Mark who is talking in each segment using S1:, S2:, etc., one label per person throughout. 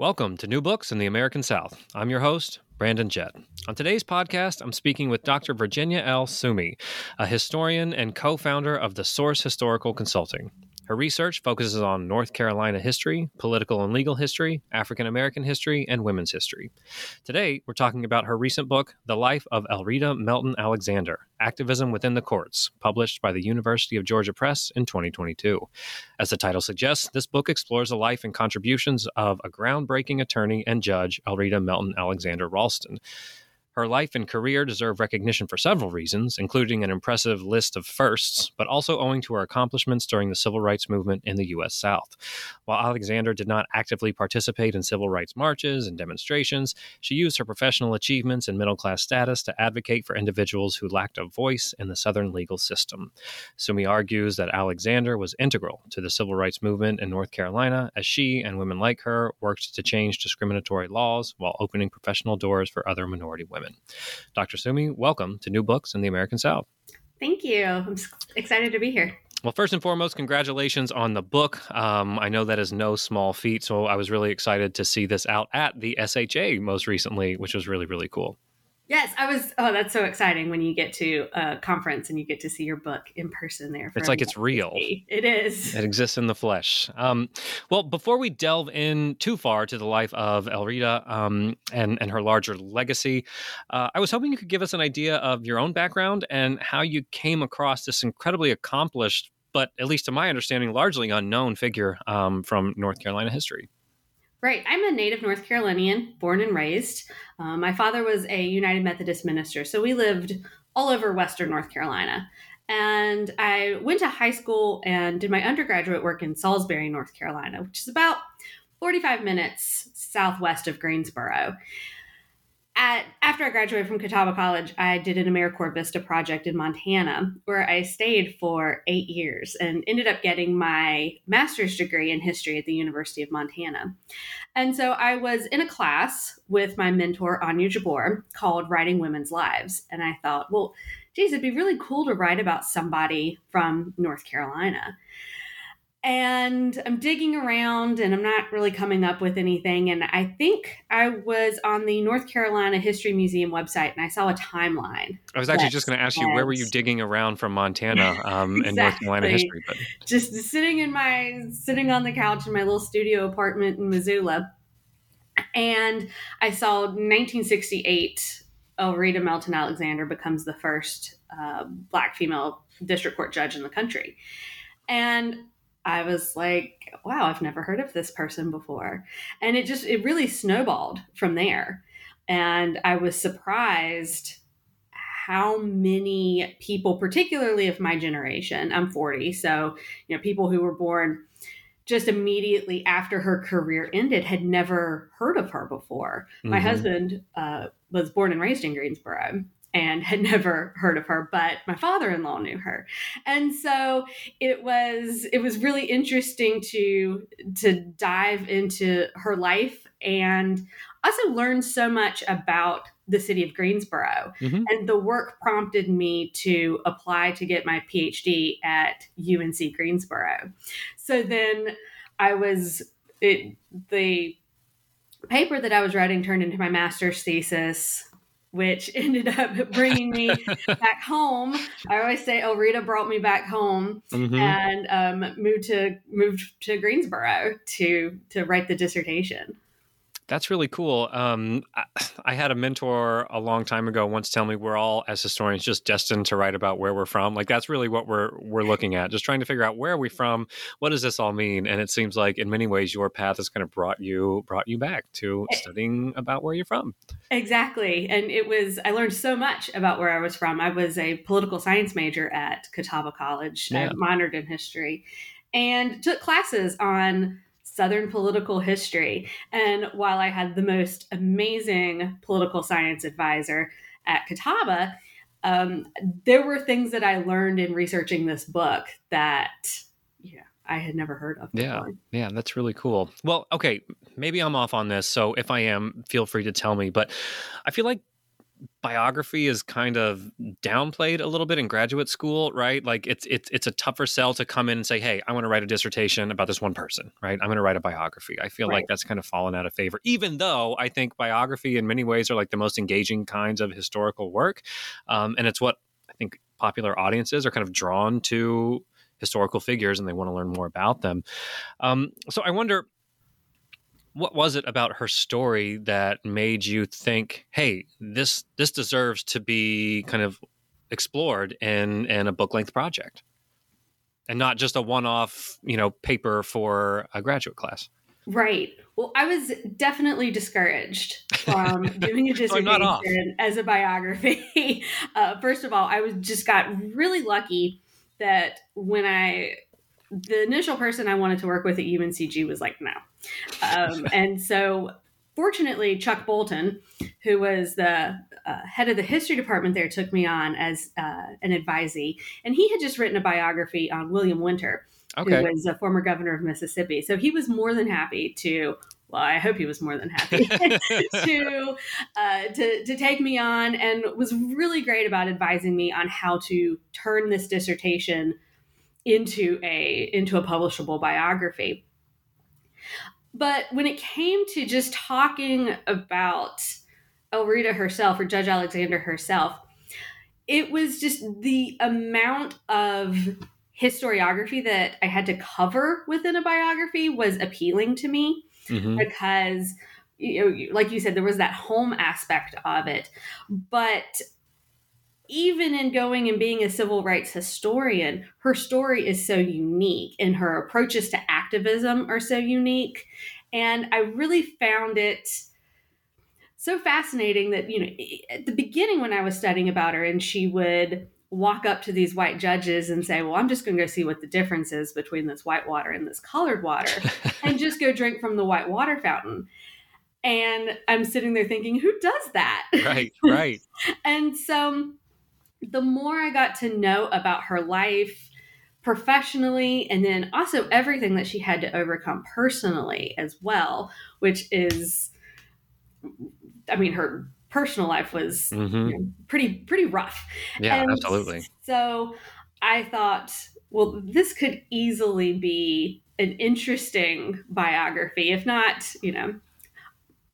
S1: Welcome to New Books in the American South. I'm your host, Brandon Jett. On today's podcast, I'm speaking with Dr. Virginia L. Summey, a historian and co founder of the Source Historical Consulting. Her research focuses on North Carolina history, political and legal history, African American history, and women's history. Today, we're talking about her recent book, The Life of Elreta Melton Alexander Activism Within the Courts, published by the University of Georgia Press in 2022. As the title suggests, this book explores the life and contributions of a groundbreaking attorney and judge, Elreta Melton Alexander Ralston. Austin. Her life and career deserve recognition for several reasons, including an impressive list of firsts, but also owing to her accomplishments during the civil rights movement in the U.S. South. While Alexander did not actively participate in civil rights marches and demonstrations, she used her professional achievements and middle class status to advocate for individuals who lacked a voice in the Southern legal system. Summey argues that Alexander was integral to the civil rights movement in North Carolina as she and women like her worked to change discriminatory laws while opening professional doors for other minority women Dr. Summey, welcome to New Books in the American South.
S2: Thank you. I'm excited to be here.
S1: Well, first and foremost, congratulations on the book. Um, I know that is no small feat, so I was really excited to see this out at the SHA most recently, which was really, really cool.
S2: Yes, I was. Oh, that's so exciting when you get to a conference and you get to see your book in person there.
S1: It's like it's real.
S2: It is.
S1: It exists in the flesh. Um, well, before we delve in too far to the life of Elreta um, and and her larger legacy, uh, I was hoping you could give us an idea of your own background and how you came across this incredibly accomplished, but at least to my understanding, largely unknown figure um, from North Carolina history.
S2: Right. I'm a native North Carolinian, born and raised. Um, my father was a United Methodist minister, so we lived all over Western North Carolina. And I went to high school and did my undergraduate work in Salisbury, North Carolina, which is about 45 minutes southwest of Greensboro at after I graduated from Catawba College, I did an AmeriCorps Vista project in Montana where I stayed for eight years and ended up getting my master's degree in history at the University of Montana. And so I was in a class with my mentor, Anya Jabour, called Writing Women's Lives. And I thought, well, geez, it'd be really cool to write about somebody from North Carolina and I'm digging around and I'm not really coming up with anything. And I think I was on the North Carolina History Museum website and I saw a timeline.
S1: I was actually just going to ask you, where were you digging around from Montana um, exactly. in North Carolina history?
S2: But... Just sitting in my, sitting on the couch in my little studio apartment in Missoula. And I saw 1968, Elreta Melton Alexander becomes the first uh, Black female district court judge in the country. And I was like, wow, I've never heard of this person before. And it just, it really snowballed from there. And I was surprised how many people, particularly of my generation, I'm 40, so, you know, people who were born just immediately after her career ended had never heard of her before. Mm-hmm. My husband uh, was born and raised in Greensboro. And had never heard of her but my father-in-law knew her and so it was it was really interesting to to dive into her life and also learn so much about the city of Greensboro. Mm-hmm. And the work prompted me to apply to get my PhD at UNC Greensboro. So then I was, it, the paper that I was writing turned into my master's thesis. Which ended up bringing me back home. I always say Elreta brought me back home, mm-hmm. and um, moved to moved to Greensboro to to write the dissertation.
S1: That's really cool. Um, I, I, had a mentor a long time ago once tell me we're all as historians just destined to write about where we're from. Like that's really what we're we're looking at, just trying to figure out where are we from, what does this all mean? And it seems like in many ways your path has kind of brought you brought you back to eh studying about where you're from.
S2: Exactly, and it was I learned so much about where I was from. I was a political science major at Catawba College. Yeah. I minored in history, and took classes on Southern political history. And while I had the most amazing political science advisor at Catawba, um, there were things that I learned in researching this book that, yeah, I had never heard of.
S1: Before. Yeah, yeah, that's really cool. Well, okay, maybe I'm off on this. So if I am, feel free to tell me. But I feel like biography is kind of downplayed a little bit in graduate school, right? Like it's it's it's a tougher sell to come in and say, "Hey, I want to write a dissertation about this one person," right? I'm going to write a biography. I feel right. like that's kind of fallen out of favor, even though I think biography in many ways are like the most engaging kinds of historical work, um, and it's what I think popular audiences are kind of drawn to historical figures and they want to learn more about them. Um, so I wonder what was it about her story that made you think, "Hey, this this deserves to be kind of explored in in a book length project, and not just a one off, you know, paper for a graduate class."
S2: Right. Well, I was definitely discouraged from doing a dissertation as a biography. Uh, first of all, I was just got really lucky that when I the initial person I wanted to work with at UNCG was like, no. Um, and so, fortunately, Chuck Bolton, who was the uh, head of the history department there, took me on as uh, an advisee. And he had just written a biography on William Winter, okay. who was a former governor of Mississippi. So he was more than happy to well, I hope he was more than happy to, uh, to to take me on, and was really great about advising me on how to turn this dissertation into a into a publishable biography. But when it came to just talking about Elreta herself or Judge Alexander herself, it was just the amount of historiography that I had to cover within a biography was appealing to me mm-hmm. because you know, like you said, there was that home aspect of it. But even in going and being a civil rights historian, her story is so unique and her approaches to activism are so unique. And I really found it so fascinating that, you know, at the beginning when I was studying about her and she would walk up to these white judges and say, Well, I'm just going to go see what the difference is between this white water and this colored water and just go drink from the white water fountain. And I'm sitting there thinking, Who does that?
S1: Right, right.
S2: and so the more I got to know about her life professionally and then also everything that she had to overcome personally as well, which is, I mean, her personal life was mm-hmm. you know, pretty pretty rough.
S1: Yeah, and absolutely.
S2: So I thought, well, this could easily be an interesting biography, if not, you know,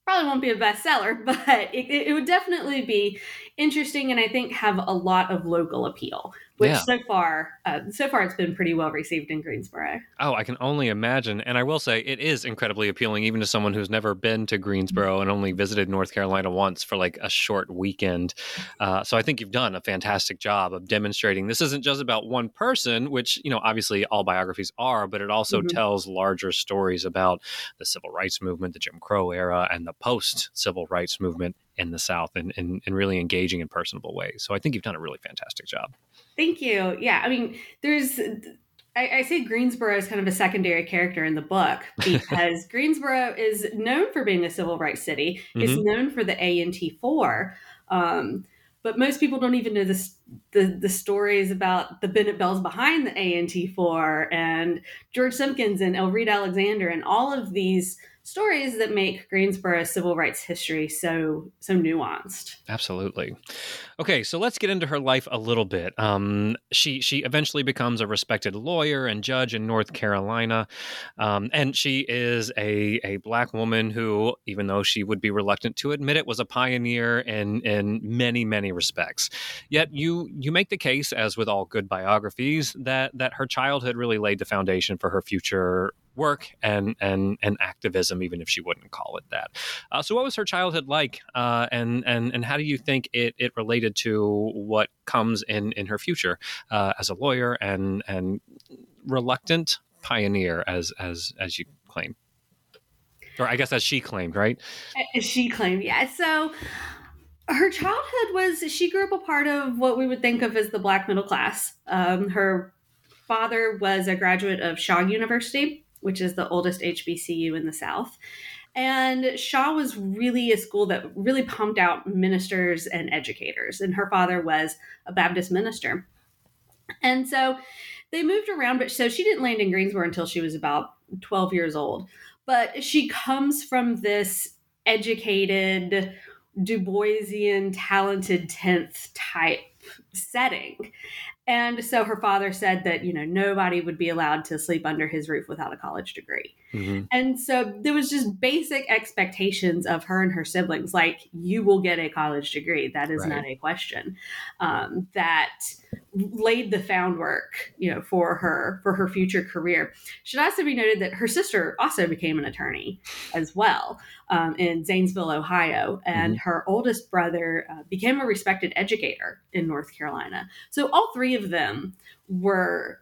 S2: probably won't be a bestseller, but it, it would definitely be interesting and I think have a lot of local appeal which yeah. so far uh, so far it's been pretty well received in Greensboro.
S1: Oh, I can only imagine, and I will say it is incredibly appealing, even to someone who's never been to Greensboro and only visited North Carolina once for like a short weekend. Uh, so I think you've done a fantastic job of demonstrating this isn't just about one person, which you know obviously all biographies are, but it also mm-hmm. tells larger stories about the civil rights movement, the Jim Crow era, and the post civil rights movement in the South, and in, in really engaging in personable ways. So I think you've done a really fantastic job.
S2: Thank you. Yeah, I mean, there's I, I, say Greensboro is kind of a secondary character in the book because Greensboro is known for being a civil rights city. Mm-hmm. It's known for the A&T four, um, but most people don't even know this, the the stories about the Bennett Belles behind the A&T four and George Simkins and Elreta Alexander and all of these stories that make Greensboro's civil rights history so so nuanced.
S1: Absolutely. Okay, so let's get into her life a little bit. Um, she she eventually becomes a respected lawyer and judge in North Carolina, um, and she is a a black woman who, even though she would be reluctant to admit it, was a pioneer in in many many respects. Yet you you make the case, as with all good biographies, that that her childhood really laid the foundation for her future work and and and activism, even if she wouldn't call it that. Uh, so, what was her childhood like, uh, and and and how do you think it it related to what comes in in her future uh, as a lawyer and and reluctant pioneer, as as as you claim, or I guess as she claimed, right?
S2: She claimed, yeah. So her childhood was she grew up a part of what we would think of as the black middle class. Um, her father was a graduate of Shaw University, which is the oldest HBCU in the South. And Shaw was really a school that really pumped out ministers and educators. And her father was a Baptist minister. And so they moved around, but so she didn't land in Greensboro until she was about 12 years old. But she comes from this educated, Du Boisian, talented 10th type setting. And so her father said that, you know, nobody would be allowed to sleep under his roof without a college degree. Mm-hmm. And so there was just basic expectations of her and her siblings, like, you will get a college degree. That is right. not a question. Um, that laid the foundwork, you know, for her for her future career. Should also be noted that her sister also became an attorney as well um, in Zanesville, Ohio, and mm-hmm. her oldest brother uh, became a respected educator in North Carolina. So all three of them were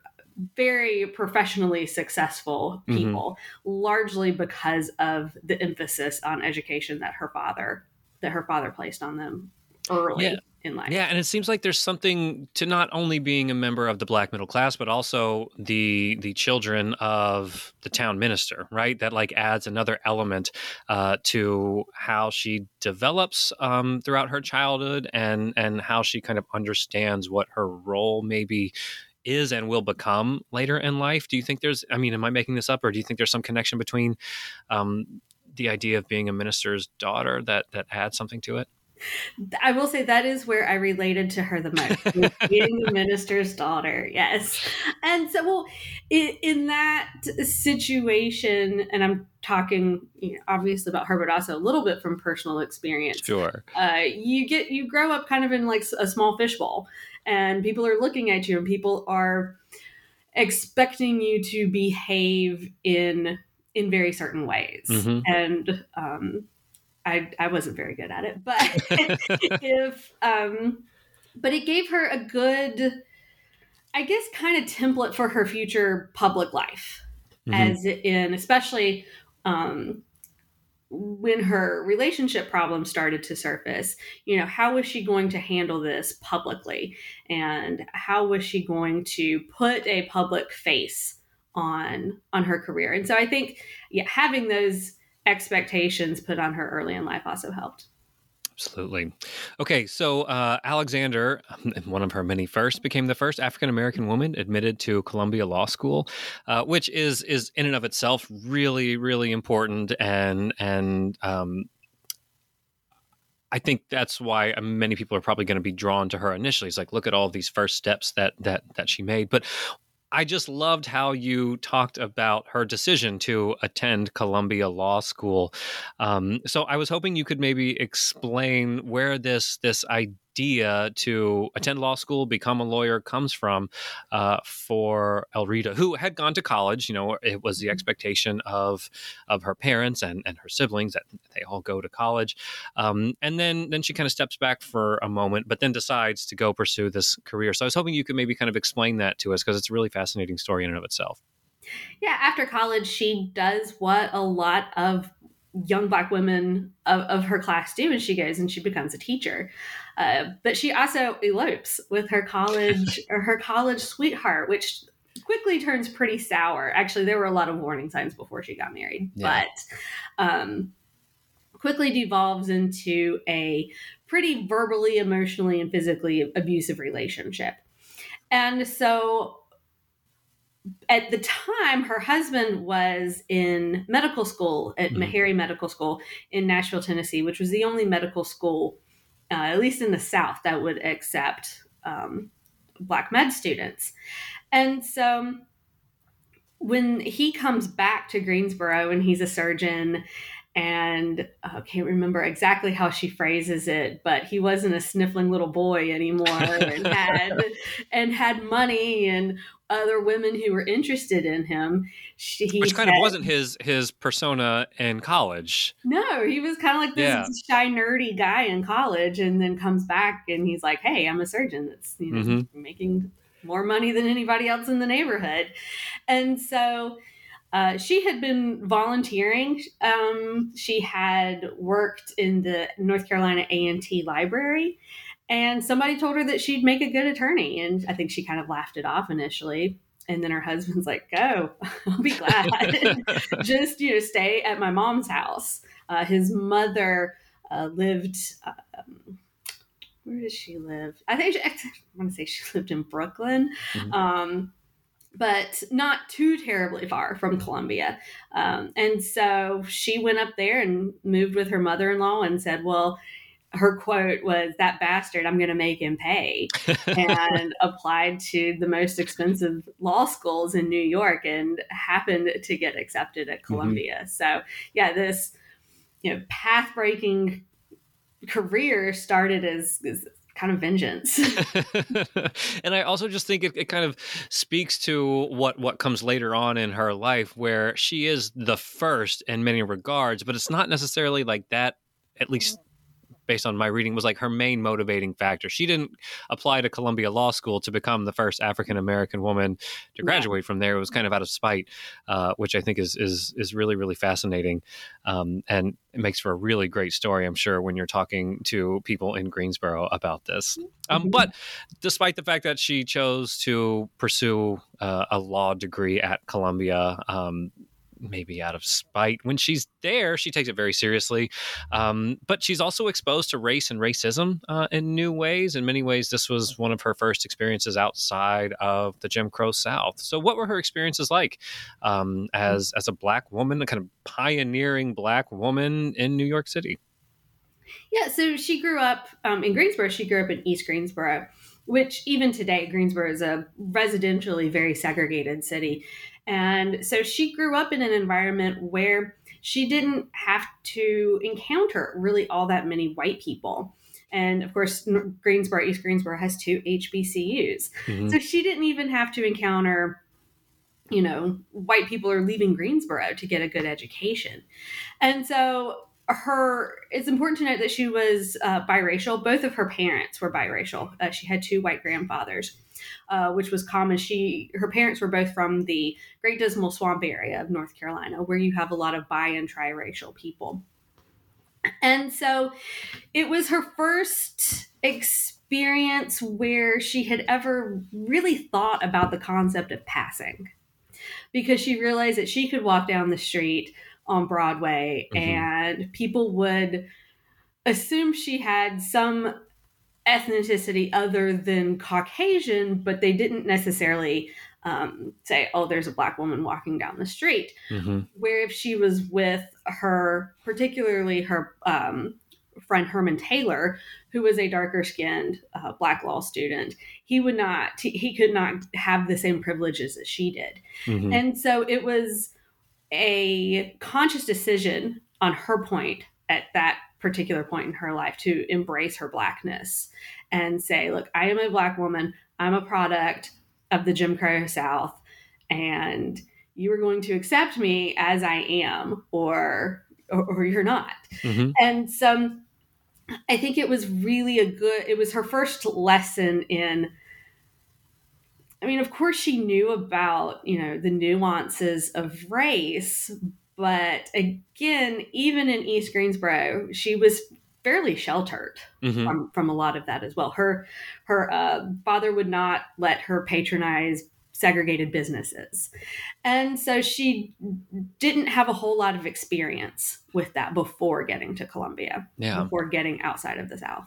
S2: very professionally successful mm-hmm. people, mm-hmm. largely because of the emphasis on education that her father that her father placed on them early.
S1: Yeah in life. Yeah, and it seems like there's something to not only being a member of the black middle class, but also the the children of the town minister, right? That like adds another element uh, to how she develops um, throughout her childhood and and how she kind of understands what her role maybe is and will become later in life. Do you think there's? I mean, am I making this up, or do you think there's some connection between um, the idea of being a minister's daughter that that adds something to it?
S2: I will say that is where I related to her the most, being the minister's daughter. Yes, and so well, in, in that situation, and I'm talking you know, obviously about her, but also a little bit from personal experience.
S1: Sure,
S2: uh, you get you grow up kind of in like a small fishbowl, and people are looking at you, and people are expecting you to behave in in very certain ways, mm-hmm. and um, I, I wasn't very good at it, but if um, but it gave her a good, I guess, kind of template for her future public life, mm-hmm. as in especially um, when her relationship problems started to surface. You know, how was she going to handle this publicly, and how was she going to put a public face on on her career? And so I think, yeah, having those expectations put on her early in life also helped.
S1: Absolutely. Okay, so uh, Alexander, one of her many firsts, became the first African American woman admitted to Columbia Law School, uh, which is is in and of itself really really important and and um, I think that's why many people are probably going to be drawn to her initially. It's like, look at all these first steps that that that she made. But I just loved how you talked about her decision to attend Columbia Law School. Um, so I was hoping you could maybe explain where this this idea idea to attend law school, become a lawyer, comes from uh, for Elreta, who had gone to college. You know, it was the mm-hmm. expectation of of her parents and, and her siblings that they all go to college, um, and then then she kind of steps back for a moment, but then decides to go pursue this career. So I was hoping you could maybe kind of explain that to us because it's a really fascinating story in and of itself.
S2: Yeah, after college, she does what a lot of young black women of, of her class do and she goes and she becomes a teacher uh, but she also elopes with her college or her college sweetheart which quickly turns pretty sour actually there were a lot of warning signs before she got married yeah. but um, quickly devolves into a pretty verbally, emotionally, and physically abusive relationship. And so at the time, her husband was in medical school at mm-hmm. Meharry Medical School in Nashville, Tennessee, which was the only medical school, uh, at least in the South, that would accept um, Black med students. And so when he comes back to Greensboro and he's a surgeon and I uh, can't remember exactly how she phrases it, but he wasn't a sniffling little boy anymore and had and had money and other women who were interested in him.
S1: She, Which kind said, of wasn't his his persona in college.
S2: No, he was kind of like this yeah. shy, nerdy guy in college, and then comes back and he's like, "Hey, I'm a surgeon that's you know mm-hmm. making more money than anybody else in the neighborhood," and so uh, she had been volunteering. Um, she had worked in the North Carolina A&T library, and somebody told her that she'd make a good attorney. And I think she kind of laughed it off initially. And then her husband's like, "Go, I'll be glad. Just you know, stay at my mom's house." Uh, his mother uh, lived. Um, where does she live? I think she, I want to say she lived in Brooklyn. Mm-hmm. Um, but not too terribly far from Columbia. Um, and so she went up there and moved with her mother in law and said, Well, her quote was, That bastard, I'm going to make him pay, and applied to the most expensive law schools in New York and happened to get accepted at mm-hmm. Columbia. Mm-hmm. So, yeah, this you know path breaking career started as, as kind of vengeance.
S1: and I also just think it, it, kind of speaks to what what comes later on in her life, where she is the first in many regards, but it's not necessarily like that. At least based on my reading, was like her main motivating factor. She didn't apply to Columbia Law School to become the first African American woman to graduate yeah. from there. It was kind of out of spite, uh, which I think is is is really really fascinating, um, and it makes for a really great story. I'm sure when you're talking to people in Greensboro about this. Um, mm-hmm. but despite the fact that she chose to pursue uh, a law degree at Columbia, um, maybe out of spite. When she's there, she takes it very seriously. Um, but she's also exposed to race and racism uh, in new ways. In many ways, this was one of her first experiences outside of the Jim Crow South. So, what were her experiences like um, as as a black woman, a kind of pioneering black woman in New York City?
S2: Yeah, so she grew up um, in Greensboro. She grew up in East Greensboro, which even today, Greensboro is a residentially very segregated city. And so she grew up in an environment where she didn't have to encounter really all that many white people. And of course, Greensboro, East Greensboro has two HBCUs. Mm-hmm. So she didn't even have to encounter, you know, white people are leaving Greensboro to get a good education. And so her it's important to note that she was uh, biracial both of her parents were biracial uh, she had two white grandfathers uh, which was common she her parents were both from the great dismal swamp area of north carolina where you have a lot of bi and triracial people and so it was her first experience where she had ever really thought about the concept of passing because she realized that she could walk down the street on Broadway, mm-hmm. and people would assume she had some ethnicity other than Caucasian, but they didn't necessarily um, say, oh, there's a black woman walking down the street. Mm-hmm. Where if she was with her, particularly her um, friend Herman Taylor, who was a darker skinned uh, black law student, he would not, he could not have the same privileges that she did. Mm-hmm. And so it was a conscious decision on her point at that particular point in her life to embrace her blackness and say, look, I am a black woman. I'm a product of the Jim Crow South, and you are going to accept me as I am, or or, or you're not. Mm-hmm. And so, I think it was really a good. It was her first lesson in I mean, of course, she knew about, you know, the nuances of race, but again, even in East Greensboro, she was fairly sheltered mm-hmm. from, from a lot of that as well. Her her uh, father would not let her patronize segregated businesses. And so she didn't have a whole lot of experience with that before getting to Columbia,
S1: yeah.
S2: before getting outside of the South.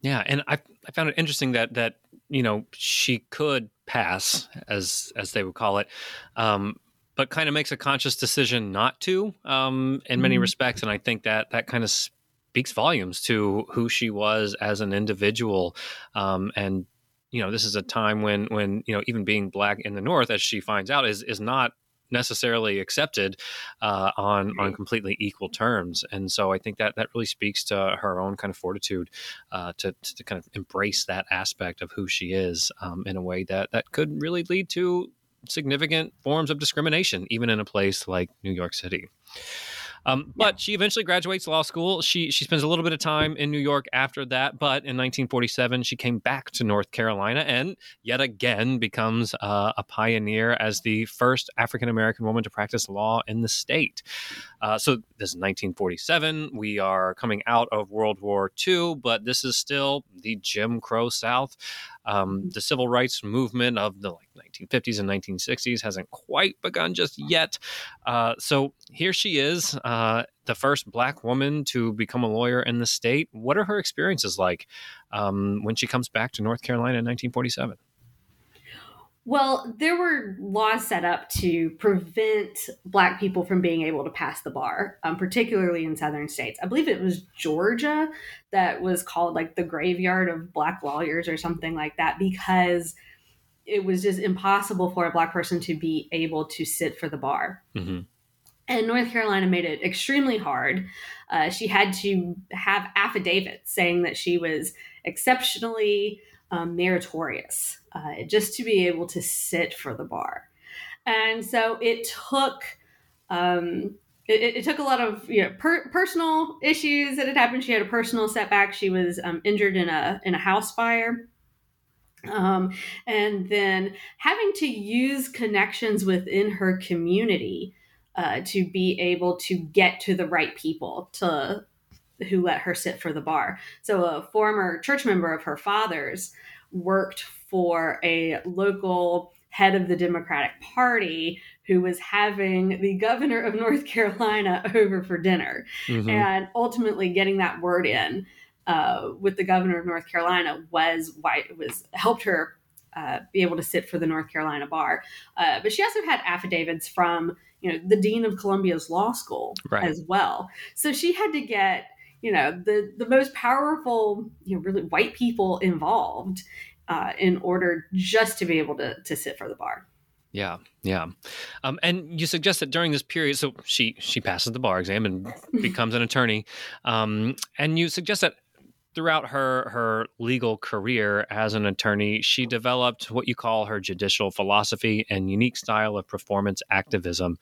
S1: Yeah, and I I found it interesting that that you know she could pass as as they would call it, um, but kind of makes a conscious decision not to um, in many mm-hmm. respects, and I think that that kind of speaks volumes to who she was as an individual, um, and you know this is a time when when you know even being black in the North, as she finds out, is is not necessarily accepted uh, on on completely equal terms. And so I think that that really speaks to her own kind of fortitude uh, to to kind of embrace that aspect of who she is um, in a way that that could really lead to significant forms of discrimination, even in a place like New York City. Um, but yeah. she eventually graduates law school. She she spends a little bit of time in New York after that. But in 1947, she came back to North Carolina and yet again becomes uh, a pioneer as the first African American woman to practice law in the state. Uh, so this is 1947. We are coming out of World War II, but this is still the Jim Crow South. Um, the civil rights movement of the like 1950s and 1960s hasn't quite begun just yet. Uh, so here she is, uh, the first black woman to become a lawyer in the state. What are her experiences like um, when she comes back to North Carolina in 1947?
S2: Well, there were laws set up to prevent Black people from being able to pass the bar, um, particularly in southern states. I believe it was Georgia that was called like the graveyard of Black lawyers or something like that because it was just impossible for a Black person to be able to sit for the bar. Mm-hmm. And North Carolina made it extremely hard. Uh, she had to have affidavits saying that she was exceptionally um, meritorious uh, just to be able to sit for the bar. And so it took. Um, it, it, took a lot of you know per, personal issues that had happened. She had a personal setback. She was um, injured in a in a house fire, um, and then having to use connections within her community uh, to be able to get to the right people to who let her sit for the bar. So a former church member of her father's worked for a local head of the Democratic Party who was having the governor of North Carolina over for dinner mm-hmm. and ultimately getting that word in uh, with the governor of North Carolina was why it was helped her uh, be able to sit for the North Carolina bar. Uh, but she also had affidavits from you know the dean of Columbia's law school right. as well. So she had to get you know the the most powerful you know really white people involved uh, in order just to be able to to sit for the bar.
S1: Yeah yeah. Um, and you suggest that during this period so she she passes the bar exam and becomes an attorney. Um, and you suggest that throughout her her legal career as an attorney, she developed what you call her judicial philosophy and unique style of performance activism.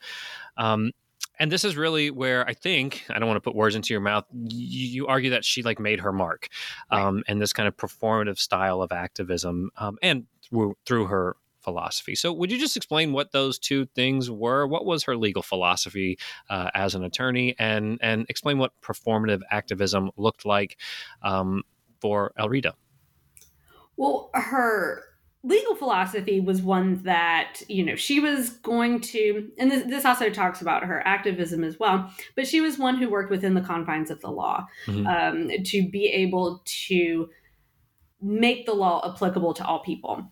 S1: Um, and this is really where I think I don't want to put words into your mouth. You, you argue that she like made her mark, um, and this kind of performative style of activism, um, and through through her philosophy. So, would you just explain what those two things were? What was her legal philosophy uh, as an attorney, and and explain what performative activism looked like um, for Elreta?
S2: Well, her legal philosophy was one that you know she was going to and this, this, also talks about her activism as well but she was one who worked within the confines of the law mm-hmm. um, to be able to make the law applicable to all people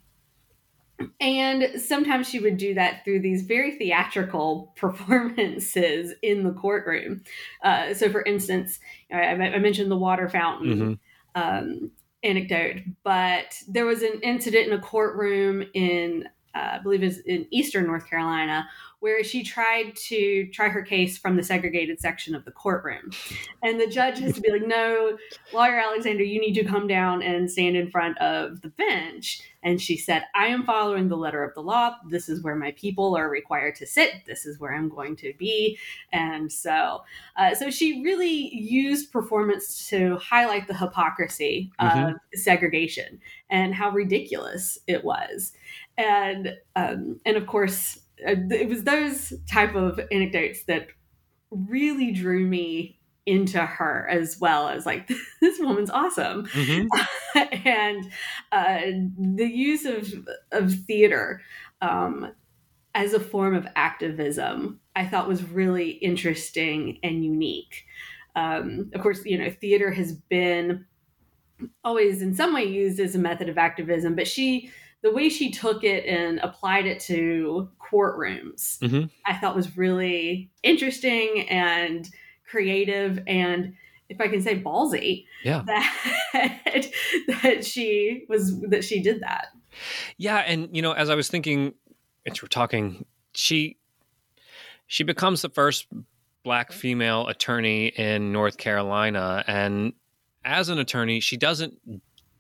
S2: and sometimes she would do that through these very theatrical performances in the courtroom. Uh, so, for instance, I, I, mentioned the water fountain. Mm-hmm. Um, anecdote, but there was an incident in a courtroom in, uh, I believe, is in Eastern North Carolina, where she tried to try her case from the segregated section of the courtroom. And the judge has to be like, no, lawyer Alexander, you need to come down and stand in front of the bench. And she said, I am following the letter of the law. This is where my people are required to sit. This is where I'm going to be. And so, uh, so she really used performance to highlight the hypocrisy mm-hmm. of segregation and how ridiculous it was. And, um, and of course, uh, it was those type of anecdotes that really drew me into her as well as like this woman's awesome mm-hmm. and uh, the use of of theater um, as a form of activism, I thought was really interesting and unique. Um, of course, you know, theater has been always in some way used as a method of activism, but she, the way she took it and applied it to courtrooms, mm-hmm. I thought was really interesting and creative and if I can say ballsy.
S1: Yeah.
S2: That that she was that she did that.
S1: Yeah, and you know, as I was thinking as we're talking, she she becomes the first black female attorney in North Carolina and as an attorney, she doesn't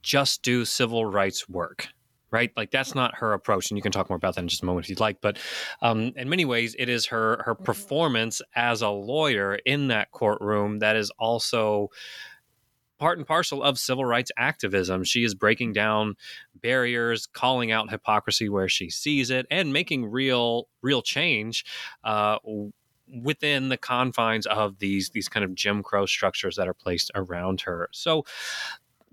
S1: just do civil rights work right? Like that's not her approach, and you can talk more about that in just a moment if you'd like. But um, in many ways, it is her her performance as a lawyer in that courtroom that is also part and parcel of civil rights activism. She is breaking down barriers, calling out hypocrisy where she sees it, and making real real change. Uh, within the confines of these these kind of Jim Crow structures that are placed around her. So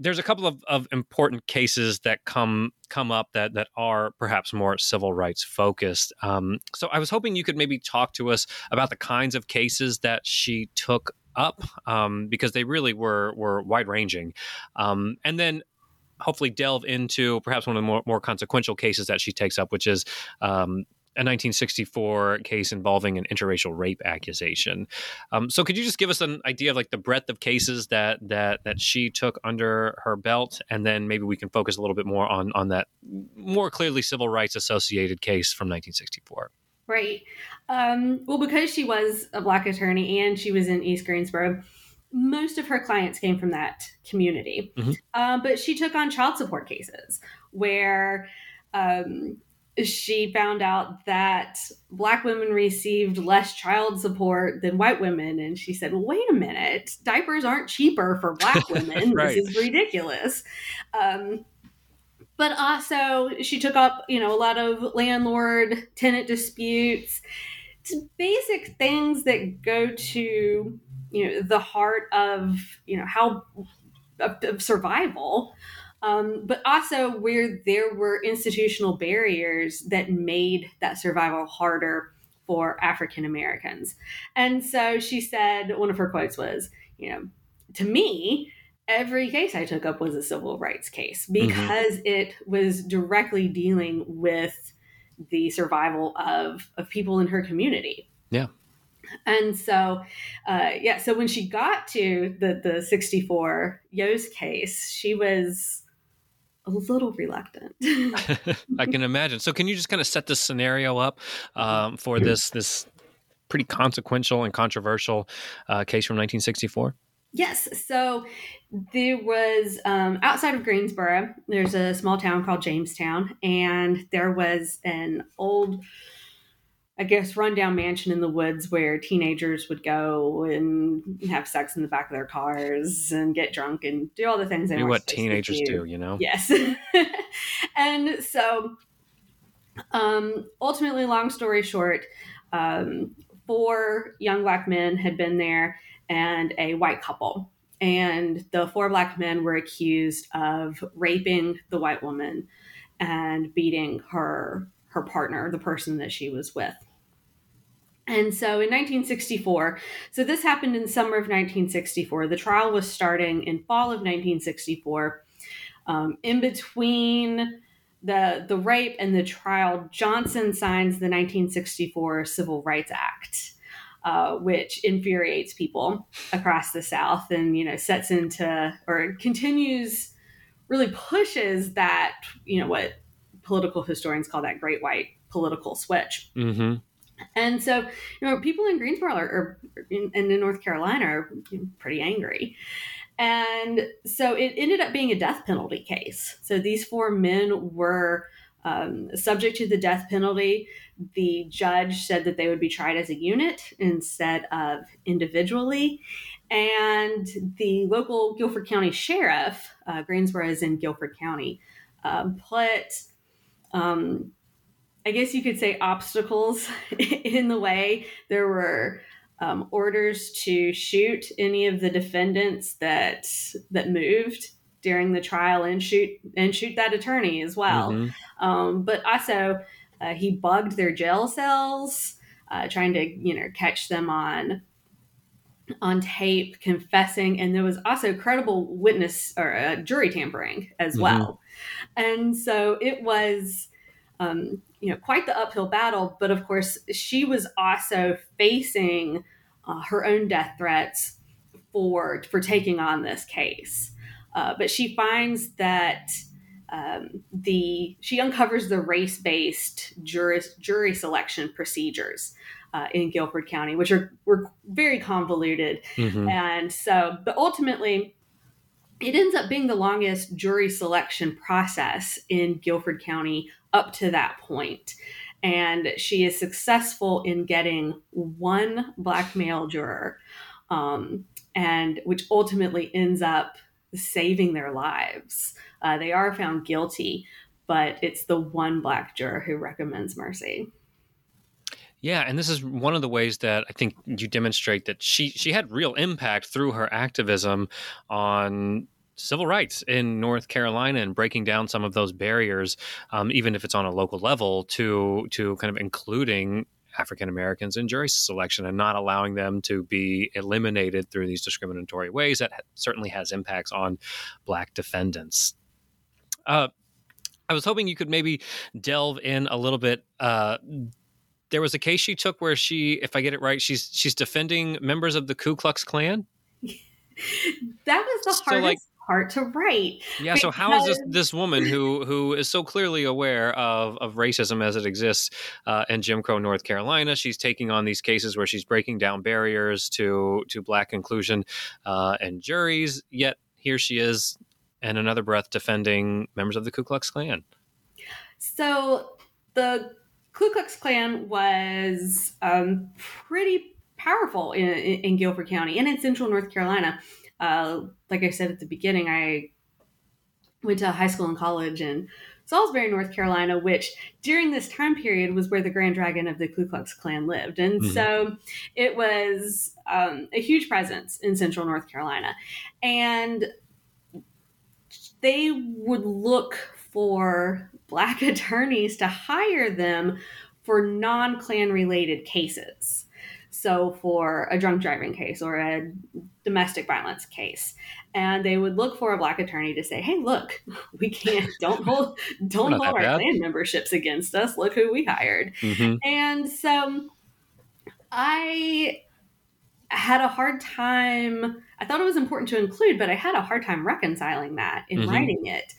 S1: there's a couple of, of important cases that come come up that that are perhaps more civil rights focused. Um, so I was hoping you could maybe talk to us about the kinds of cases that she took up um, because they really were were wide ranging, um, and then hopefully delve into perhaps one of the more, more consequential cases that she takes up, which is um, a 1964 case involving an interracial rape accusation. Um, so, could you just give us an idea of like the breadth of cases that that that she took under her belt, and then maybe we can focus a little bit more on on that more clearly civil rights associated case from 1964.
S2: Right. Um, well, because she was a black attorney and she was in East Greensboro, most of her clients came from that community. Mm-hmm. Uh, but she took on child support cases where um, she found out that black women received less child support than white women. And she said well wait a minute. Diapers aren't cheaper for black women. Right. this is ridiculous. Um, but also she took up you know a lot of landlord tenant disputes. It's basic things that go to you know the heart of you know how of, of survival um, but also where there were institutional barriers that made that survival harder for African Americans. And so she said, one of her quotes was, you know, to me, every case I took up was a civil rights case mm-hmm. because mm-hmm. it was directly dealing with the survival of, of people in her community.
S1: Yeah.
S2: And so, uh, yeah, so when she got to the, the 64 Yo's case, she was a little reluctant.
S1: I can imagine. So, can you just kind of set this scenario up um, for this this pretty consequential and controversial uh, case from 1964?
S2: Yes. So there was um, outside of Greensboro, there's a small town called Jamestown, and there was an old I guess, rundown mansion in the woods where teenagers would go and have sex in the back of their cars and get drunk and do all the things they
S1: do what teenagers do. do, you know?
S2: Yes. and so, um, ultimately, long story short, um, four young black men had been there and a white couple. And the four black men were accused of raping the white woman and beating her her partner, the person that she was with. And so in 1964, so this happened in summer of 1964. The trial was starting in fall of 1964. Um, in between the the rape and the trial, Johnson signs the 1964 Civil Rights Act, uh, which infuriates people across the South, and you know sets into or continues, really pushes that you know what political historians call that Great White political switch. Mm-hmm. And so, you know, people in Greensboro are, are in, and in North Carolina are pretty angry. And so it ended up being a death penalty case. So these four men were um, subject to the death penalty. The judge said that they would be tried as a unit instead of individually. And the local Guilford County sheriff, uh, Greensboro is in Guilford County, um, put um, I guess you could say obstacles in the way. There were um, orders to shoot any of the defendants that that moved during the trial and shoot and shoot that attorney as well. Mm-hmm. Um, but also, Uh, he bugged their jail cells, uh, trying to you know catch them on on tape confessing, and there was also credible witness or uh, jury tampering as mm-hmm. well. And so it was, um, you know, quite the uphill battle. But of course, she was also facing uh, her own death threats for for taking on this case. Uh, but she finds that um, the she uncovers the race based jury jury selection procedures uh, in Guilford County, which are were very convoluted, mm-hmm. and so but ultimately. It ends up being the longest jury selection process in Guilford County up to that point. And she is successful in getting one black male juror um, and which ultimately ends up saving their lives. Uh, they are found guilty but it's the one black juror who recommends mercy
S1: yeah, and this is one of the ways that I think you demonstrate that she she had real impact through her activism on civil rights in North Carolina and breaking down some of those barriers, um, even if it's on a local level, to to kind of including African Americans in jury selection and not allowing them to be eliminated through these discriminatory ways that certainly has impacts on black defendants. Uh, I was hoping you could maybe delve in a little bit. Uh, there was a case she took where she, if I get it right, she's she's defending members of the Ku Klux Klan.
S2: that was the so hardest like, part to write.
S1: Yeah. So how is this this woman who who is so clearly aware of of racism as it exists uh, in Jim Crow North Carolina? She's taking on these cases where she's breaking down barriers to to black inclusion uh, and juries. Yet here she is, in another breath, defending members of the Ku Klux Klan.
S2: So the Ku Klux Klan was um, pretty powerful in, in, Guilford County and in central North Carolina. Uh, like I said at the beginning, I went to high school and college in Salisbury, North Carolina, which during this time period was where the Grand Dragon of the Ku Klux Klan lived. And mm-hmm. so it was um, a huge presence in central North Carolina. And they would look for black attorneys to hire them for non Klan related cases. So, for a drunk driving case or a domestic violence case, and they would look for a black attorney to say, "Hey, look, we can't don't hold don't hold our bad. Klan memberships against us. Look who we hired." Mm-hmm. And so, I had a hard time. I thought it was important to include, but I had a hard time reconciling that in mm-hmm. writing it.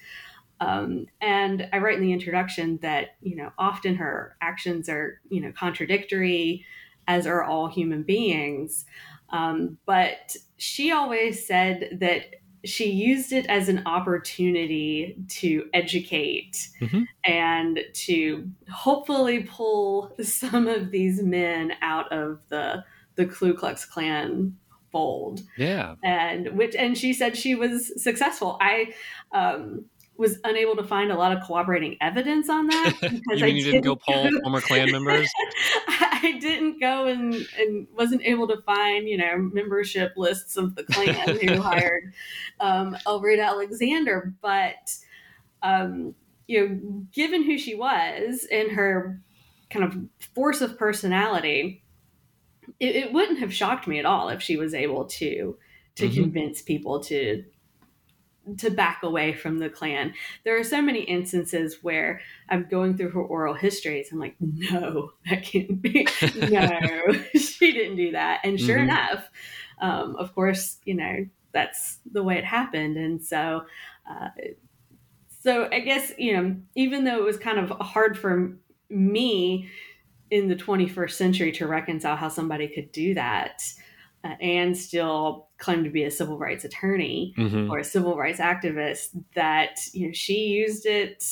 S2: Um, and I write in the introduction that, you know, often her actions are, you know, contradictory, as are all human beings. Um, but she always said that she used it as an opportunity to educate mm-hmm. and to hopefully pull some of these men out of the the Ku Klux Klan fold.
S1: Yeah.
S2: And which and she said she was successful. I um was unable to find a lot of cooperating evidence on that
S1: because you I you didn't, go poll former Klan members.
S2: I didn't go and and wasn't able to find you know membership lists of the Klan who hired um, Alexander, but um, you know, given who she was and her kind of force of personality, it, it wouldn't have shocked me at all if she was able to to mm-hmm. convince people to to back away from the Klan. There are so many instances where I'm going through her oral histories. I'm like, no, that can't be. no, she didn't do that. And sure mm-hmm. enough, um, of course, you know that's the way it happened. And so, uh, so I guess you know, even though it was kind of hard for me in the 21st century to reconcile how somebody could do that and still claim to be a civil rights attorney mm-hmm. or a civil rights activist that you know she used it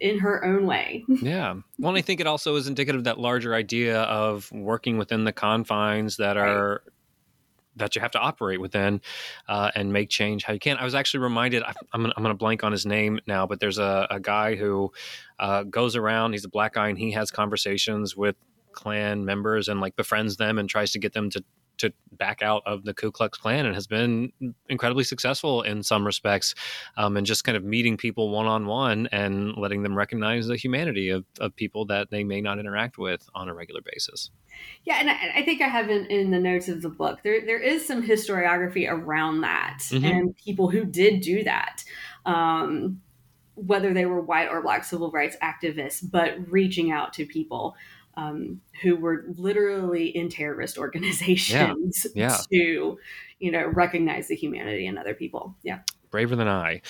S2: in her own way.
S1: yeah. Well, I think it also is indicative of that larger idea of working within the confines that are right. that you have to operate within uh, and make change how you can. I was actually reminded. I'm gonna, I'm going to blank on his name now, but there's a, a guy who uh, goes around. He's a black guy, and he has conversations with Klan members and like befriends them and tries to get them to to back out of the Ku Klux Klan and has been incredibly successful in some respects, um, and just kind of meeting people one on one and letting them recognize the humanity of, of people that they may not interact with on a regular basis.
S2: Yeah, and I, I think I have in, in, the notes of the book there there is some historiography around that mm-hmm. and people who did do that. Um, whether they were white or black civil rights activists, but reaching out to people um, who were literally in terrorist organizations yeah. Yeah. to, you know, recognize the humanity in other people. Yeah
S1: braver than I.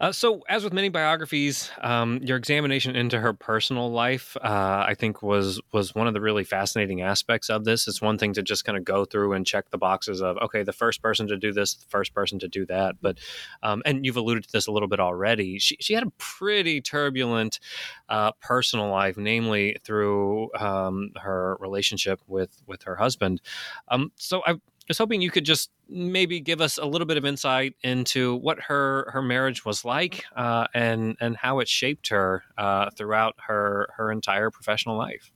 S1: Uh, so, as with many biographies, um, your examination into her personal life, uh, I think, was was one of the really fascinating aspects of this. It's one thing to just kind of go through and check the boxes of okay, the first person to do this, the first person to do that. But, um, and you've alluded to this a little bit already. She she had a pretty turbulent uh, personal life, namely through um, her relationship with with her husband. Um, so I was hoping you could just maybe give us a little bit of insight into what her her marriage was like uh, and and how it shaped her uh, throughout her her entire professional life.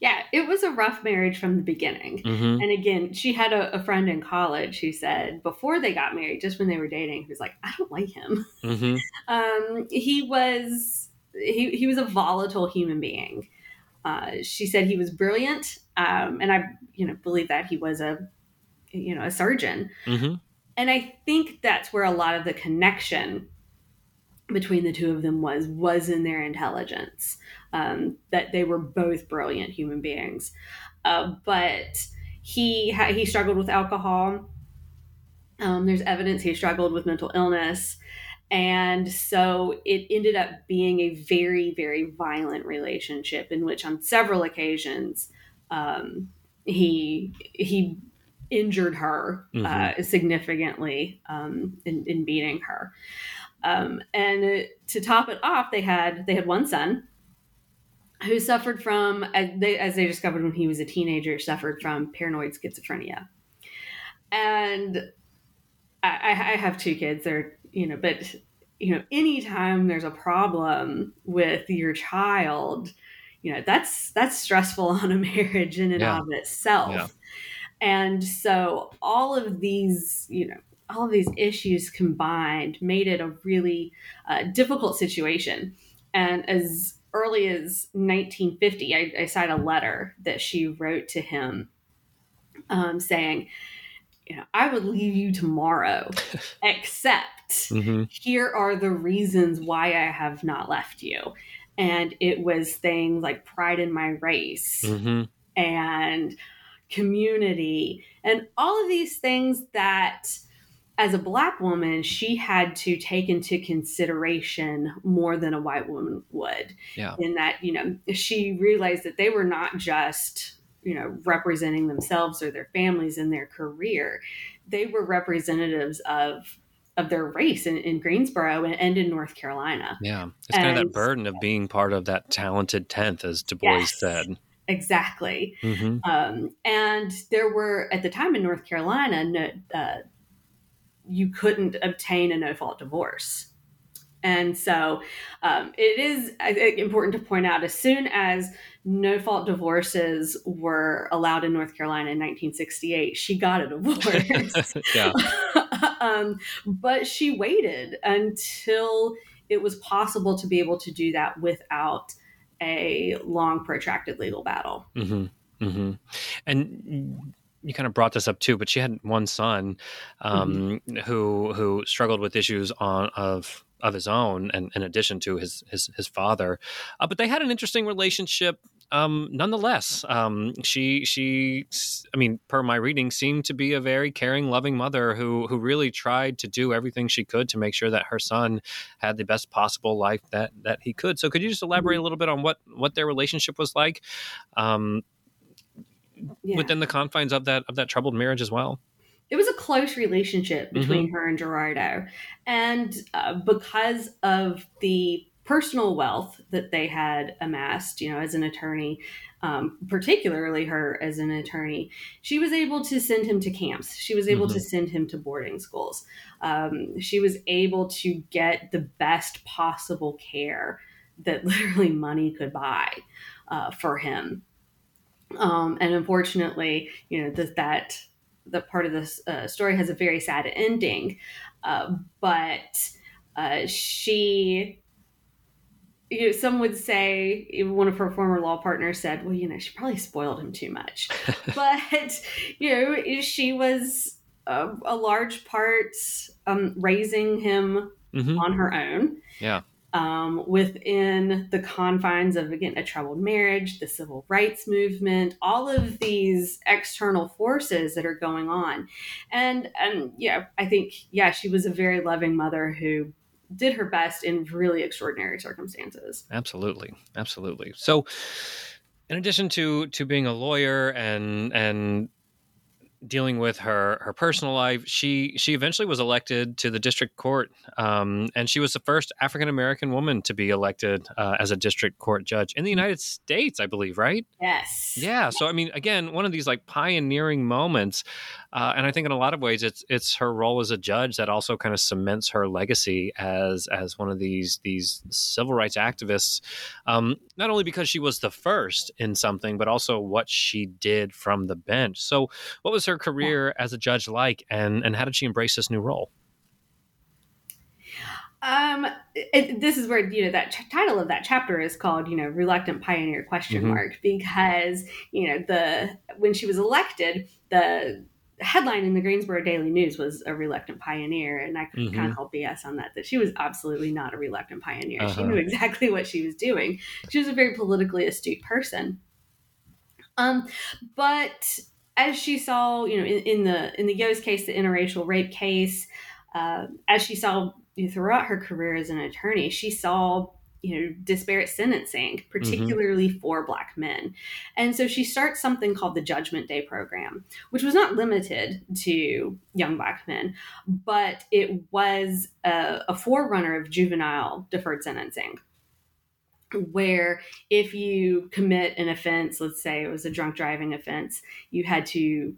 S2: Yeah, it was a rough marriage from the beginning. Mm-hmm. And again, she had a, a, friend in college who said before they got married, just when they were dating, was like, "I don't like him." Mm-hmm. um, he was he he was a volatile human being. Uh, she said he was brilliant, um, and I you know believe that he was a you know a surgeon. Mm-hmm. and i think that's where a lot of the connection between the two of them was was in their intelligence um, that they were both brilliant human beings. Uh, but he ha- he struggled with alcohol. Um, there's evidence he struggled with mental illness. And so it ended up being a very very violent relationship in which on several occasions um, he he injured her mm-hmm. uh, significantly um, in, in, beating her. Um, and to top it off, they had they had one son who suffered from, as they, as they discovered when he was a teenager, suffered from paranoid schizophrenia. And I, I have two kids. They're you know, but you know, anytime there's a problem with your child, you know, that's that's stressful on a marriage in and yeah. of itself. Yeah. And so all of these, you know, all of these issues combined made it a really uh, difficult situation. And as early as 1950, I, I cite a letter that she wrote to him um, saying, you know, I would leave you tomorrow, except mm-hmm. here are the reasons why I have not left you. And it was things like pride in my race mm-hmm. and community, and all of these things that as a black woman she had to take into consideration more than a white woman would yeah. in that you know she realized that they were not just you know representing themselves or their families in their career they were representatives of of their race in, in Greensboro and, and, in North Carolina.
S1: Yeah. It's and, kind of that burden of being part of that talented 10th, as Du Bois yes. said.
S2: Exactly. Mm-hmm. Um, and there were, at the time in North Carolina, no, uh, you couldn't obtain a no fault divorce. And so um, it is important to point out as soon as no fault divorces were allowed in North Carolina in 1968, she got a divorce. um, but she waited until it was possible to be able to do that without a long, protracted legal battle. Mm-hmm.
S1: Mm-hmm. And you kind of brought this up too, but she had one son um, mm-hmm. who who struggled with issues on of of his own, and in addition to his his his father. Uh, but they had an interesting relationship um, nonetheless, um, she she I mean, per my reading, seemed to be a very caring, loving mother who who really tried to do everything she could to make sure that her son had the best possible life that that he could. So, could you just elaborate mm-hmm. a little bit on what what their relationship was like um, yeah. within the confines of that of that troubled marriage as well?
S2: it was a close relationship between mm-hmm. her and Girardeau. And uh, because of the personal wealth that they had amassed, you know, as an attorney, um, particularly her as an attorney, she was able to send him to camps. She was able mm-hmm. to send him to boarding schools. Um, she was able to get the best possible care that literally money could buy uh, for him. Um, and unfortunately, you know, that that the part of this uh, story has a very sad ending. Uh, but uh, she, you know, some would say, one of her former law partners said, well, you know, she probably spoiled him too much. but, you know, she was a, a large part um, raising him mm-hmm. on her own.
S1: Yeah
S2: um, within the confines of again a troubled marriage, the civil rights movement, all of these external forces that are going on, and and yeah, I think yeah, she was a very loving mother who did her best in really extraordinary circumstances.
S1: Absolutely, absolutely. So, in addition to to being a lawyer and and dealing with her her personal life, she she eventually was elected to the district court, um, and she was the first African American woman to be elected uh, as a district court judge in the United States, I believe, right?
S2: Yes.
S1: Yeah. So I mean, again, one of these like pioneering moments, uh, and I think in a lot of ways, it's it's her role as a judge that also kind of cements her legacy as as one of these these civil rights activists. Um, not only because she was the first in something, but also what she did from the bench. So, what was her career as a judge like, and and how did she embrace this new role?
S2: Um, it, this is where you know that ch- title of that chapter is called you know reluctant pioneer question mm-hmm. mark because you know the when she was elected the headline in the Greensboro Daily News was a reluctant pioneer, and I mm-hmm. kind of called BS on that. That she was absolutely not a reluctant pioneer. Uh-huh. She knew exactly what she was doing. She was a very politically astute person. Um, but as she saw, you know, in, in the in the Yo's case, the interracial rape case, uh, as she saw you know, throughout her career as an attorney, she saw you know disparate sentencing mm-hmm. particularly mm-hmm. for black men and so she starts something called the judgment day program which was not limited to young black men but it was a, a forerunner of juvenile deferred sentencing where if you commit an offense, let's say it was a drunk driving offense, you had to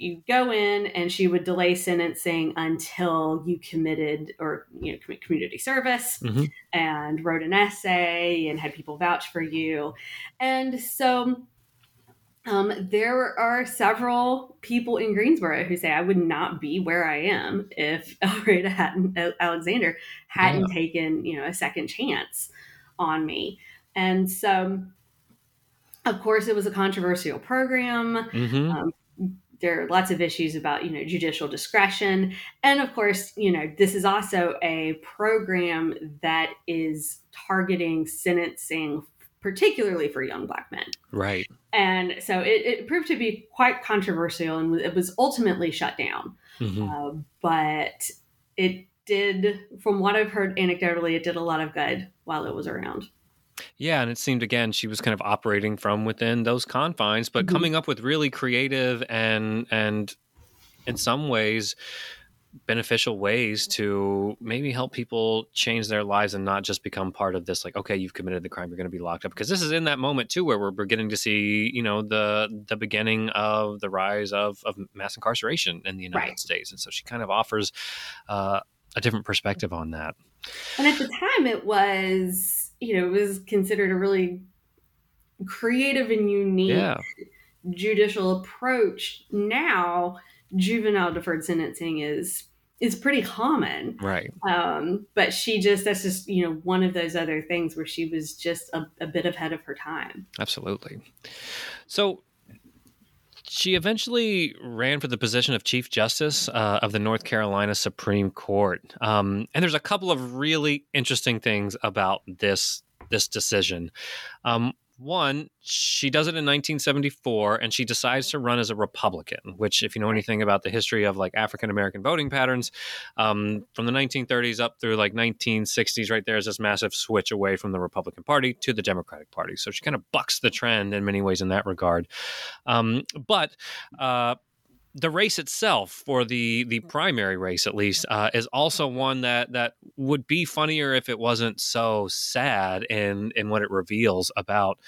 S2: you go in and she would delay sentencing until you committed or you know commit community service mm-hmm. and wrote an essay and had people vouch for you and so um, there are several people in Greensboro who say I would not be where I am if hadn't Alexander hadn't yeah. taken you know a second chance on me. And so, of course, it was a controversial program. Mm-hmm. Um, there are lots of issues about you know judicial discretion and of course you know this is also a program that is targeting sentencing particularly for young black men
S1: right
S2: and so it, it proved to be quite controversial and it was ultimately shut down mm-hmm. uh, but it did, from what I've heard anecdotally, it did a lot of good while it was around.
S1: Yeah, and it seemed again she was kind of operating from within those confines, but mm-hmm. coming up with really creative and and in some ways beneficial ways to maybe help people change their lives and not just become part of this like okay you've committed the crime you're going to be locked up because this is in that moment too where we're beginning to see you know the the beginning of the rise of, of mass incarceration in the united right. states and so she kind of offers uh, a different perspective on that.
S2: And at the time, it was, you know, it was considered a really creative and unique yeah. judicial approach. Now, juvenile deferred sentencing is is pretty common,
S1: right?
S2: Um, but she just that's just you know one of those other things where she was just a, a bit ahead of her time.
S1: Absolutely. So she eventually ran for the position of Chief Justice uh, of the North Carolina Supreme Court. Um, and there's a couple of really interesting things about this this decision. Um, one, she does it in 1974 and she decides to run as a Republican, which, if you know anything about the history of like African American voting patterns, um, from the 1930s up through like 1960s, right there is this massive switch away from the Republican Party to the Democratic Party. So she kind of bucks the trend in many ways in that regard. Um, but uh, the race itself, for the the primary race at least, uh, is also one that that would be funnier if it wasn't so sad in in what it reveals about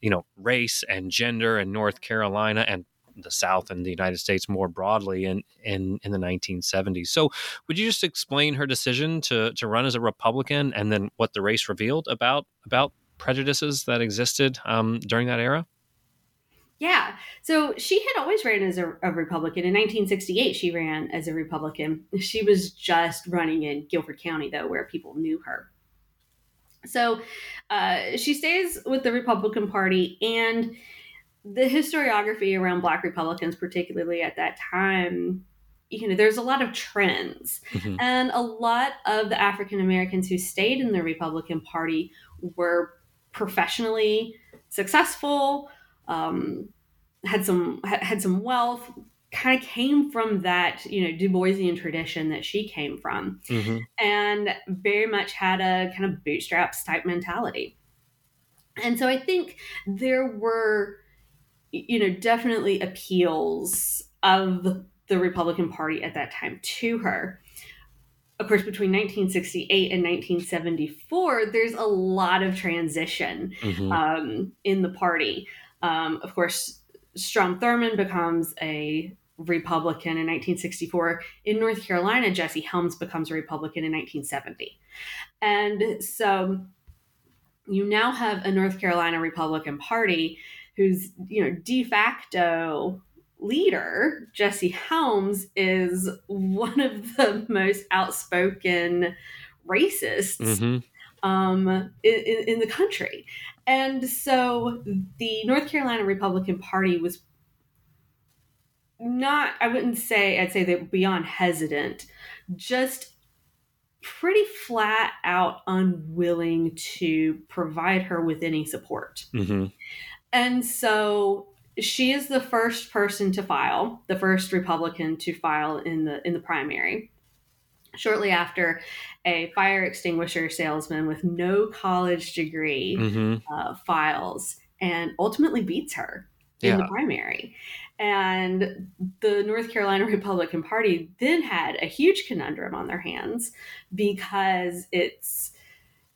S1: you know race and gender in North Carolina and the South and the United States more broadly in, in, in the 1970s. So, would you just explain her decision to to run as a Republican and then what the race revealed about about prejudices that existed um, during that era?
S2: Yeah. So she had always ran as a, a, Republican. In 1968, she ran as a Republican. She was just running in Guilford County, though, where people knew her. So uh, she stays with the Republican Party, and the historiography around Black Republicans, particularly at that time, you know, there's a lot of trends. Mm-hmm. And a lot of the African Americans who stayed in the Republican Party were professionally successful, um, had some had some wealth, kind of came from that you know Du Boisian tradition that she came from, mm-hmm. and very much had a kind of bootstraps type mentality. And so I think there were, you know, definitely appeals of the Republican Party at that time to her. Of course, between 1968 and 1974, there's a lot of transition mm-hmm. um, in the party. Um, of course, Strom Thurmond becomes a Republican in 1964. In North Carolina, Jesse Helms becomes a Republican in 1970. And so you now have a North Carolina Republican Party whose, you know, de facto leader, Jesse Helms, is one of the most outspoken racists mm-hmm. um, in, in, the country. And so the North Carolina Republican Party was not, I wouldn't say, I'd say they are beyond hesitant, just pretty flat out unwilling to provide her with any support. Mm-hmm. And so she is the first person to file, the first Republican to file in the in the primary. Shortly after, a fire extinguisher salesman with no college degree mm-hmm. uh, files and ultimately beats her in the primary. And the North Carolina Republican Party then had a huge conundrum on their hands because it's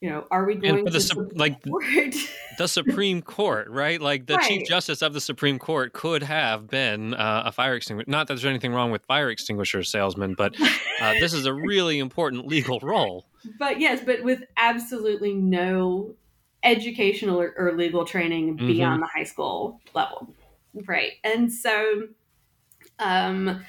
S2: you know, are we going to
S1: the, like the Supreme Court, right? Like the right. Chief Justice of the Supreme Court could have been uh, a fire extinguisher. Not that there's anything wrong with fire extinguisher salesman, but uh, this is a really important legal role.
S2: But yes, but with absolutely no educational or, or legal training mm-hmm. beyond the high school level, right? And so, um,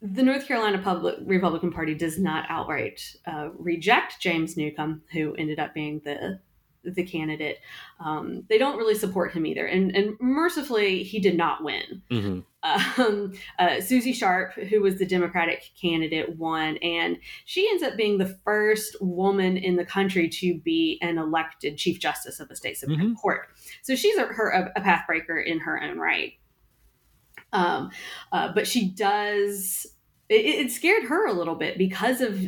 S2: the North Carolina Public Republican Party does not outright uh, reject James Newcomb, who ended up being the the candidate. Um, they don't really support him either, and and mercifully, he did not win. Mm-hmm. Um, uh, Susie Sharp, who was the Democratic candidate, won, and she ends up being the first woman in the country to be an elected Chief Justice of the state Supreme mm-hmm. Court. So she's a, her a, a pathbreaker in her own right. Um, uh, but she does. It, it, scared her a little bit because of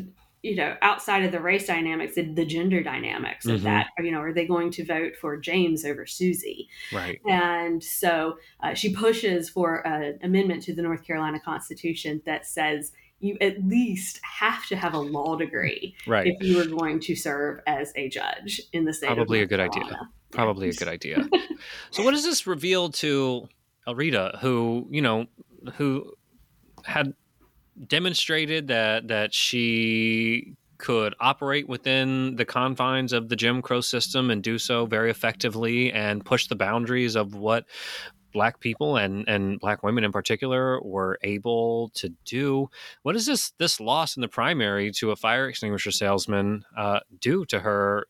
S2: you know outside of the race dynamics, the, the gender dynamics mm-hmm. of that. You know, are they going to vote for James over Susie?
S1: Right.
S2: And so uh, she pushes for an amendment to the North Carolina Constitution that says you at least have to have a law degree
S1: right.
S2: if you are going to serve as a judge in the state.
S1: Probably a good Carolina. idea. Probably a good idea. so, what does this reveal to Elreta, who you know, who had demonstrated that that she could operate within the confines of the Jim Crow system and do so very effectively and push the boundaries of what black people and and black women in particular were able to do. What does this this loss in the primary to a fire extinguisher salesman uh, do to her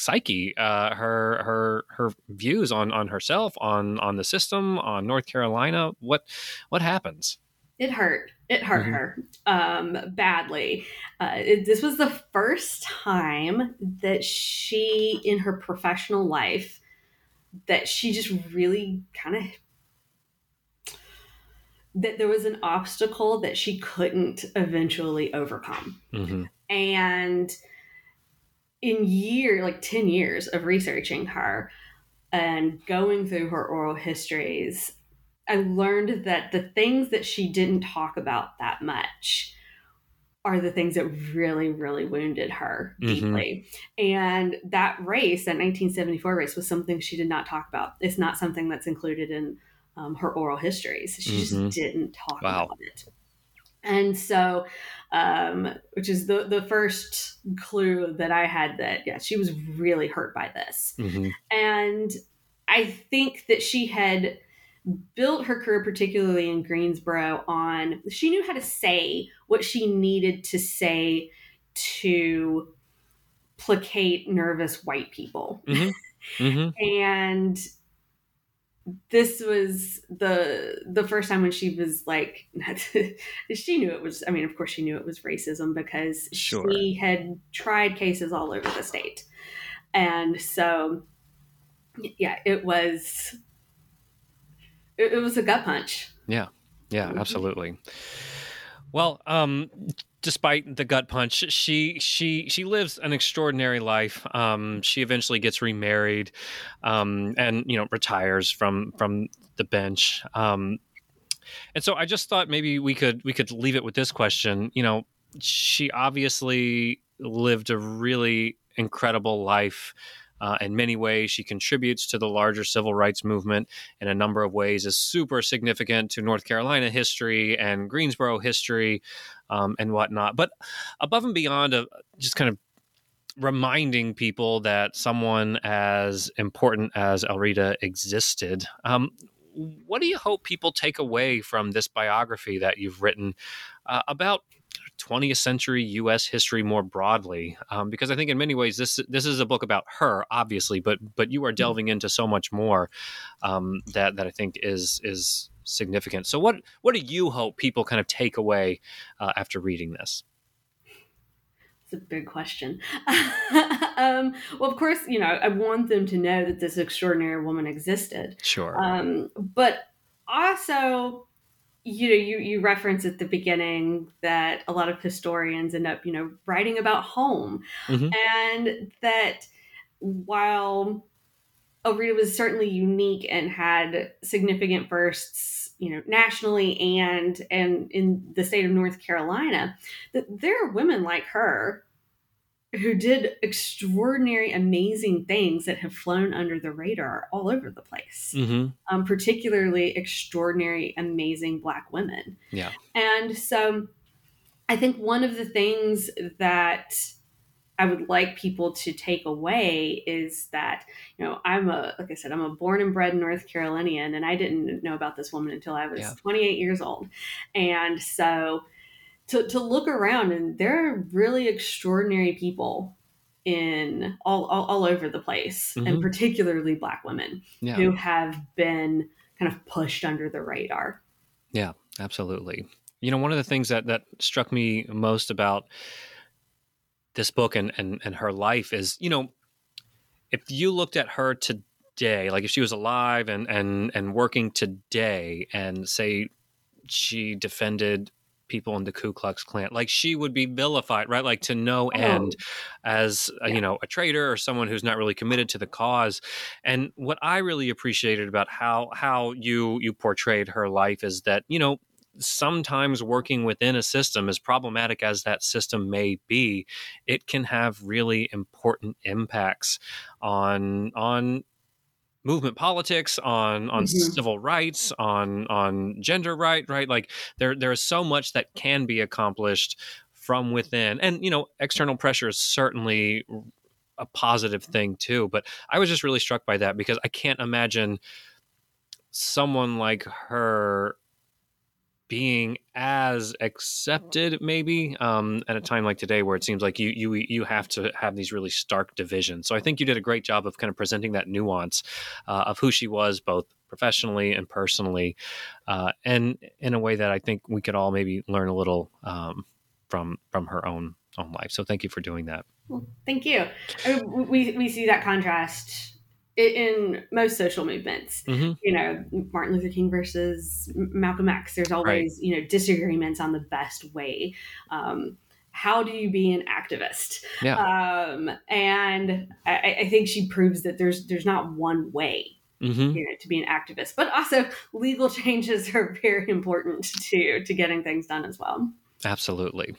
S1: psyche, uh, her her her views on on herself, on on the system, on North Carolina. What what happens?
S2: It hurt. It hurt mm-hmm. her um, badly. Uh, it, this was the first time that she, in her professional life, that she just really kind of that there was an obstacle that she couldn't eventually overcome. Mm-hmm. And in year like 10 years of researching her and going through her oral histories i learned that the things that she didn't talk about that much are the things that really really wounded her mm-hmm. deeply mm-hmm. and that race that 1974 race was something she did not talk about it's not something that's included in um, her oral histories she mm-hmm. just didn't talk wow. about it and so um, which is the the first clue that I had that yeah she was really hurt by this, mm-hmm. and I think that she had built her career, particularly in Greensboro, on she knew how to say what she needed to say to placate nervous white people. Mm-hmm. Mm-hmm. and this was the the first time when she was like she knew it was i mean of course she knew it was racism because sure. she had tried cases all over the state and so yeah it was it, it was a gut punch
S1: yeah yeah mm-hmm. absolutely well um despite the gut punch, she she she lives an extraordinary life. Um, she eventually gets remarried, um, and you know retires from from the bench. Um, and so I just thought maybe we could we could leave it with this question. You know, she obviously lived a really incredible life. Uh, in many ways, she contributes to the larger civil rights movement in a number of ways, is super significant to North Carolina history and Greensboro history um, and whatnot. But above and beyond, uh, just kind of reminding people that someone as important as Elreta existed. Um, what do you hope people take away from this biography that you've written uh, about 20th century U.S. history more broadly? Um, because I think in many ways this this is a book about her, obviously, but but you are mm-hmm. delving into so much more um, that that I think is is significant. So, what what do you hope people kind of take away uh, after reading this?
S2: It's a big question. um, well, of course, you know, I want them to know that this extraordinary woman existed.
S1: Sure.
S2: Um, but also, you know, you you reference at the beginning that a lot of historians end up, you know, writing about home, mm-hmm. and that while Elreta was certainly unique and had significant firsts you know nationally and and in the state of North Carolina that there are women like her who did extraordinary amazing things that have flown under the radar all over the place. Mm-hmm. um, particularly extraordinary amazing black women.
S1: Yeah.
S2: And so i think one of the things that I would like people to take away is that, you know, I'm a, like I said, I'm a born and bred North Carolinian, and I didn't know about this woman until I was yeah. 28 years old. And so to, to look around, and there are really extraordinary people in all, all, all over the place, mm-hmm. and particularly Black women yeah. who have been kind of pushed under the radar.
S1: Yeah, absolutely. You know, one of the things that, that struck me most about this book and, and and her life is you know if you looked at her today like if she was alive and and and working today and say she defended people in the Ku Klux Klan. Like she would be vilified, right? Like to no oh. end as a, you know a traitor or someone who's not really committed to the cause. And what I really appreciated about how how you you portrayed her life is that you know sometimes working within a system, as problematic as that system may be, it can have really important impacts on on movement politics on on mm-hmm. civil rights on on gender right right like there there is so much that can be accomplished from within and you know external pressure is certainly a positive thing too but i was just really struck by that because i can't imagine someone like her being as accepted maybe um, at a time like today where it seems like you you you have to have these really stark divisions. So i think you did a great job of kind of presenting that nuance uh, of who she was both professionally and personally uh, and in a way that i think we could all maybe learn a little um, from from her own own life. So thank you for doing that.
S2: Well, thank you. I mean, we we see that contrast in most social movements mm-hmm. you know martin luther king versus malcolm x there's always right. you know disagreements on the best way um, how do you be an activist
S1: yeah.
S2: um, and I, I, think she proves that there's there's not one way mm-hmm. you know, to be an activist but also legal changes are very important to to getting things done as well
S1: Absolutely.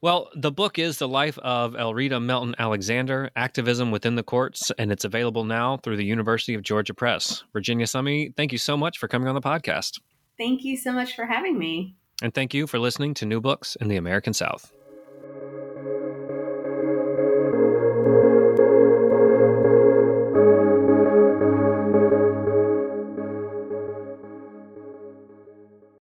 S1: Well, the book is The Life of Elreta Melton Alexander Activism Within the Courts, and it's available now through the University of Georgia Press. Virginia Summey, thank you so much for coming on the podcast.
S2: Thank you so much for having me.
S1: And thank you for listening to New Books in the American South.